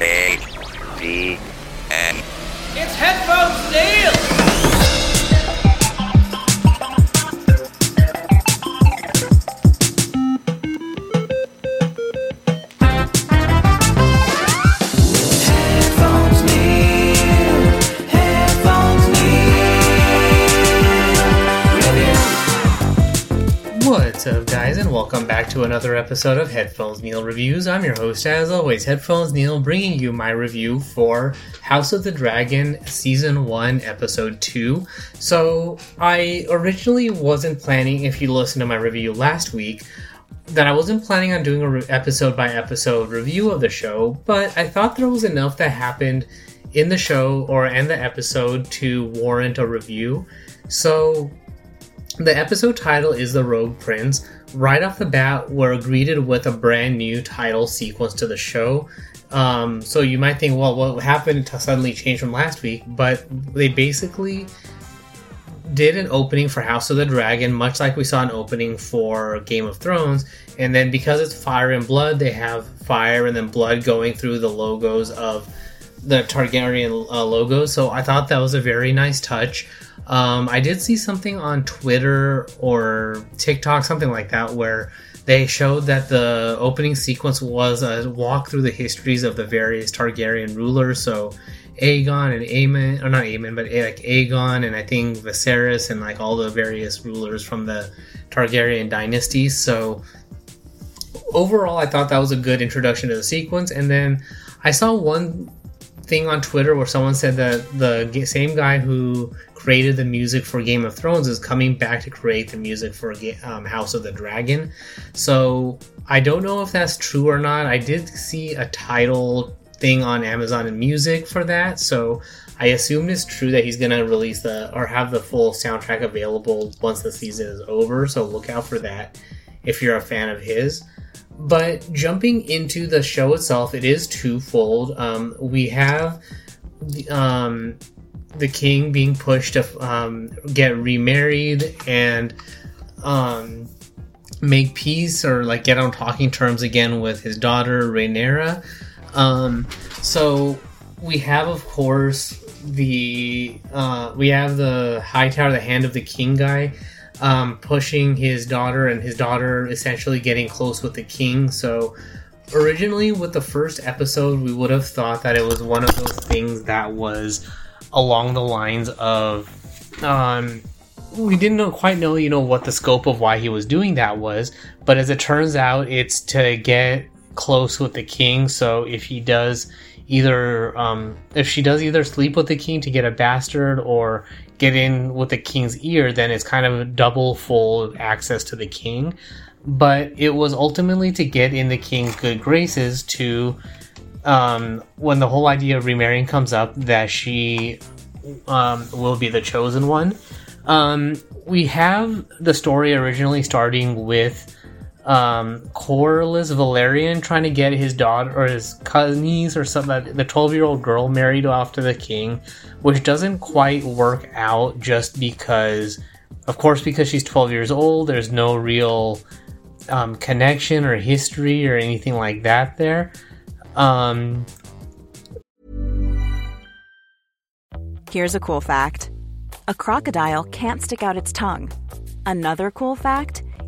A D N. It's Headphones Neil! Guys, and welcome back to another episode of Headphones Neil Reviews. I'm your host, as always, Headphones Neil, bringing you my review for House of the Dragon Season 1, Episode 2. So, I originally wasn't planning, if you listened to my review last week, that I wasn't planning on doing a re- episode by episode review of the show, but I thought there was enough that happened in the show or in the episode to warrant a review. So, the episode title is The Rogue Prince. Right off the bat, we're greeted with a brand new title sequence to the show. Um, so you might think, well, what happened to suddenly change from last week? But they basically did an opening for House of the Dragon, much like we saw an opening for Game of Thrones. And then because it's fire and blood, they have fire and then blood going through the logos of the Targaryen uh, logos. So I thought that was a very nice touch. Um, I did see something on Twitter or TikTok, something like that, where they showed that the opening sequence was a walk through the histories of the various Targaryen rulers. So Aegon and Aemon, or not Aemon, but like Aegon and I think Viserys and like all the various rulers from the Targaryen dynasty. So overall, I thought that was a good introduction to the sequence. And then I saw one thing on Twitter where someone said that the same guy who created the music for Game of Thrones is coming back to create the music for um, House of the Dragon. So I don't know if that's true or not. I did see a title thing on Amazon and Music for that, so I assume it's true that he's gonna release the or have the full soundtrack available once the season is over. So look out for that if you're a fan of his. But jumping into the show itself, it is twofold. Um, we have the, um, the king being pushed to um, get remarried and um, make peace or like get on talking terms again with his daughter Rhaenyra. Um, so we have, of course, the uh, we have the Hightower, the Hand of the King guy, um, pushing his daughter, and his daughter essentially getting close with the king. So originally, with the first episode, we would have thought that it was one of those things that was along the lines of um, we didn't know, quite know, you know, what the scope of why he was doing that was. But as it turns out, it's to get close with the king. So if he does either, um, if she does either sleep with the king to get a bastard or get in with the king's ear, then it's kind of double full access to the king. But it was ultimately to get in the king's good graces to, um, when the whole idea of remarrying comes up, that she um, will be the chosen one. Um, we have the story originally starting with um, Corlys Velaryon trying to get his daughter or his niece or something, the 12 year old girl married off to the king, which doesn't quite work out just because, of course, because she's 12 years old, there's no real um, connection or history or anything like that there. Um, Here's a cool fact a crocodile can't stick out its tongue. Another cool fact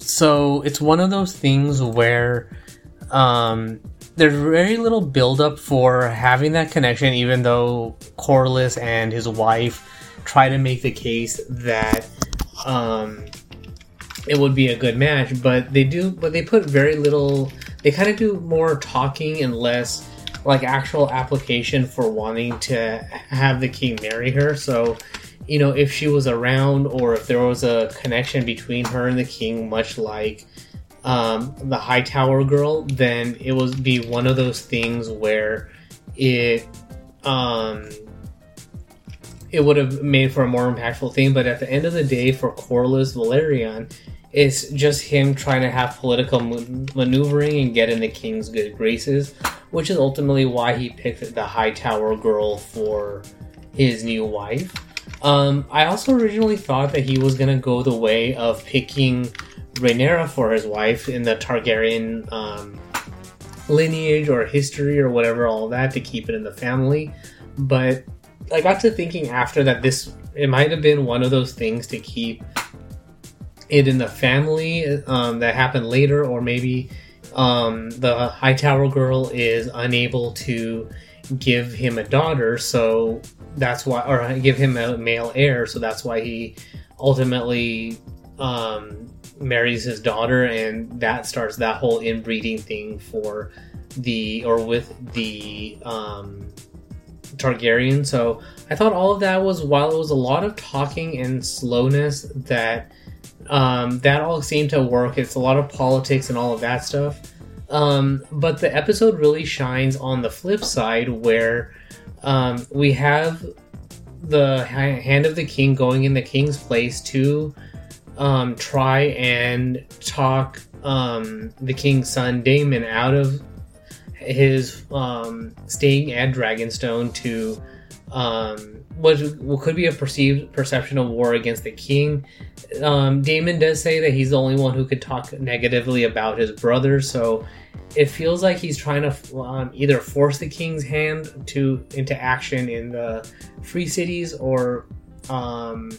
So it's one of those things where um, there's very little buildup for having that connection, even though Corlys and his wife try to make the case that um, it would be a good match. But they do, but they put very little. They kind of do more talking and less like actual application for wanting to have the king marry her. So you know, if she was around or if there was a connection between her and the king, much like um, the Hightower girl, then it would be one of those things where it um, it would have made for a more impactful thing. But at the end of the day, for Corlys Velaryon, it's just him trying to have political maneuvering and get in the king's good graces, which is ultimately why he picked the Hightower girl for his new wife. Um, I also originally thought that he was gonna go the way of picking Rhaenyra for his wife in the Targaryen um, lineage or history or whatever, all that to keep it in the family. But I got to thinking after that this it might have been one of those things to keep it in the family um, that happened later, or maybe um, the Hightower girl is unable to give him a daughter, so that's why, or give him a male heir, so that's why he ultimately um, marries his daughter, and that starts that whole inbreeding thing for the or with the um, Targaryen. So I thought all of that was while it was a lot of talking and slowness that um, that all seemed to work. It's a lot of politics and all of that stuff. Um, but the episode really shines on the flip side where um, we have the hand of the king going in the king's place to um, try and talk um, the king's son Daemon out of his um, staying at Dragonstone to um, what, what could be a perceived perception of war against the king. Um, Daemon does say that he's the only one who could talk negatively about his brother, so it feels like he's trying to um, either force the king's hand to into action in the free cities, or um,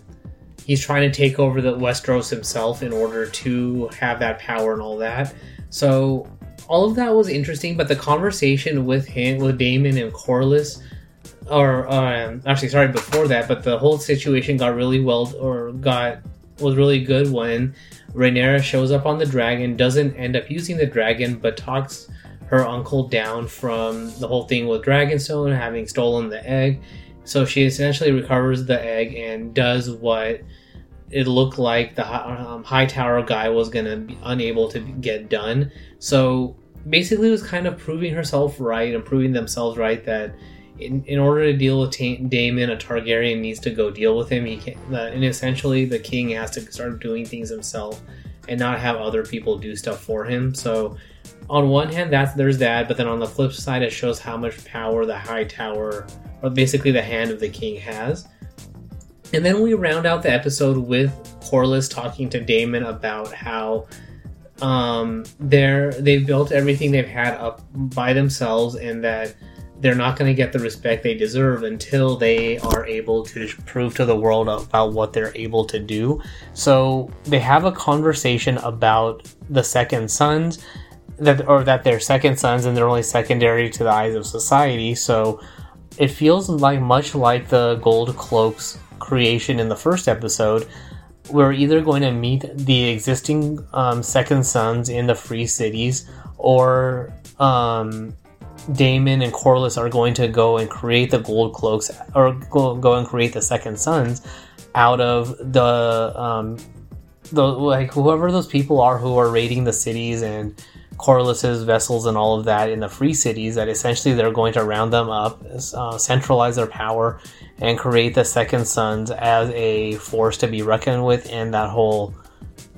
he's trying to take over the Westeros himself in order to have that power and all that. So all of that was interesting, but the conversation with him, with Daemon and Corlys or um, actually sorry before that but the whole situation got really well or got was really good when Rhaenyra shows up on the dragon doesn't end up using the dragon but talks her uncle down from the whole thing with Dragonstone having stolen the egg. So she essentially recovers the egg and does what it looked like the um, Hightower guy was gonna be unable to get done. So basically was kind of proving herself right and proving themselves right that in, in order to deal with Ta- Daemon, a Targaryen needs to go deal with him. He can, and essentially the king has to start doing things himself and not have other people do stuff for him. So, on one hand, that's there's that, but then on the flip side, it shows how much power the Hightower, or basically the hand of the king, has. And then we round out the episode with Corlys talking to Daemon about how um, they're they've built everything they've had up by themselves, and that they're not going to get the respect they deserve until they are able to prove to the world about what they're able to do. So they have a conversation about the second sons that or that they're second sons and they're only secondary to the eyes of society. So it feels like much like the gold cloaks creation in the first episode. We're either going to meet the existing um, second sons in the free cities, or um, Daemon and Corlys are going to go and create the gold cloaks, or go, go and create the second sons out of the um, the like whoever those people are who are raiding the cities and Corlys's vessels and all of that in the free cities. That essentially they're going to round them up, uh, centralize their power, and create the second sons as a force to be reckoned with in that whole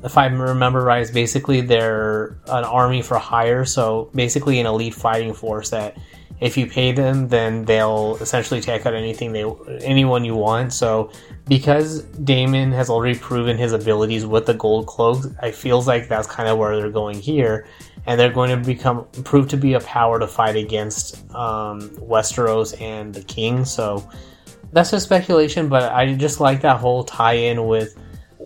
if I remember right, it's basically they're an army for hire. So basically, an elite fighting force that if you pay them, then they'll essentially take out anything they anyone you want. So because Daemon has already proven his abilities with the gold cloak, I feels like that's kind of where they're going here, and they're going to become prove to be a power to fight against um, Westeros and the King. So that's just speculation, but I just like that whole tie-in with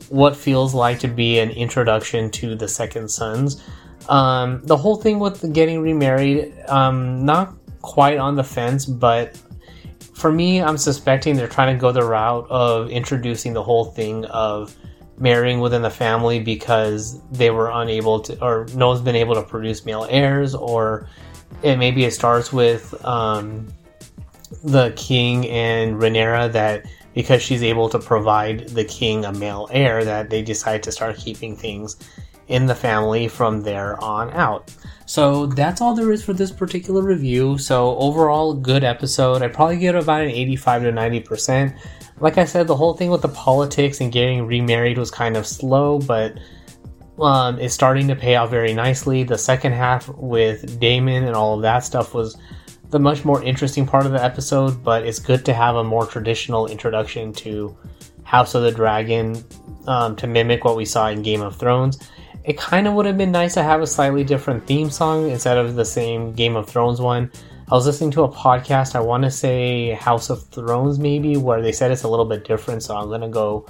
what feels like to be an introduction to the Second Sons. Um, the whole thing with getting remarried, um, not quite on the fence, but for me, I'm suspecting they're trying to go the route of introducing the whole thing of marrying within the family because they were unable to, or no one's been able to produce male heirs, or it maybe it starts with um, the king and Rhaenyra that because she's able to provide the king a male heir that they decide to start keeping things in the family from there on out. So that's all there is for this particular review. So overall, good episode. I probably give about an 85 to 90%. Like I said, the whole thing with the politics and getting remarried was kind of slow, but um, it's starting to pay off very nicely. The second half with Daemon and all of that stuff was the much more interesting part of the episode, but it's good to have a more traditional introduction to House of the Dragon um, to mimic what we saw in Game of Thrones. It kind of would have been nice to have a slightly different theme song instead of the same Game of Thrones one. I was listening to a podcast, I want to say House of Thrones maybe, where they said it's a little bit different, so I'm going to go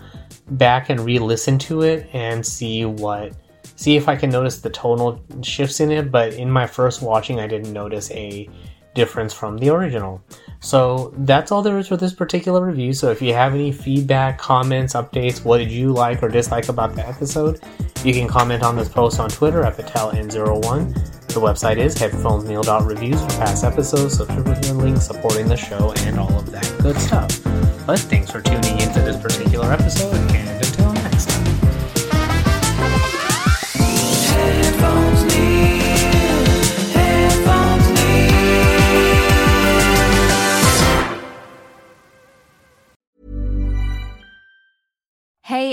back and re listen to it and see what. See if I can notice the tonal shifts in it, but in my first watching, I didn't notice a difference from the original. So that's all there is for this particular review. So if you have any feedback, comments, updates, what did you like or dislike about the episode, you can comment on this post on Twitter at PatelN01. The website is headphonesneil.reviews for past episodes, subscription links supporting the show, and all of that good stuff. But thanks for tuning into this particular episode, and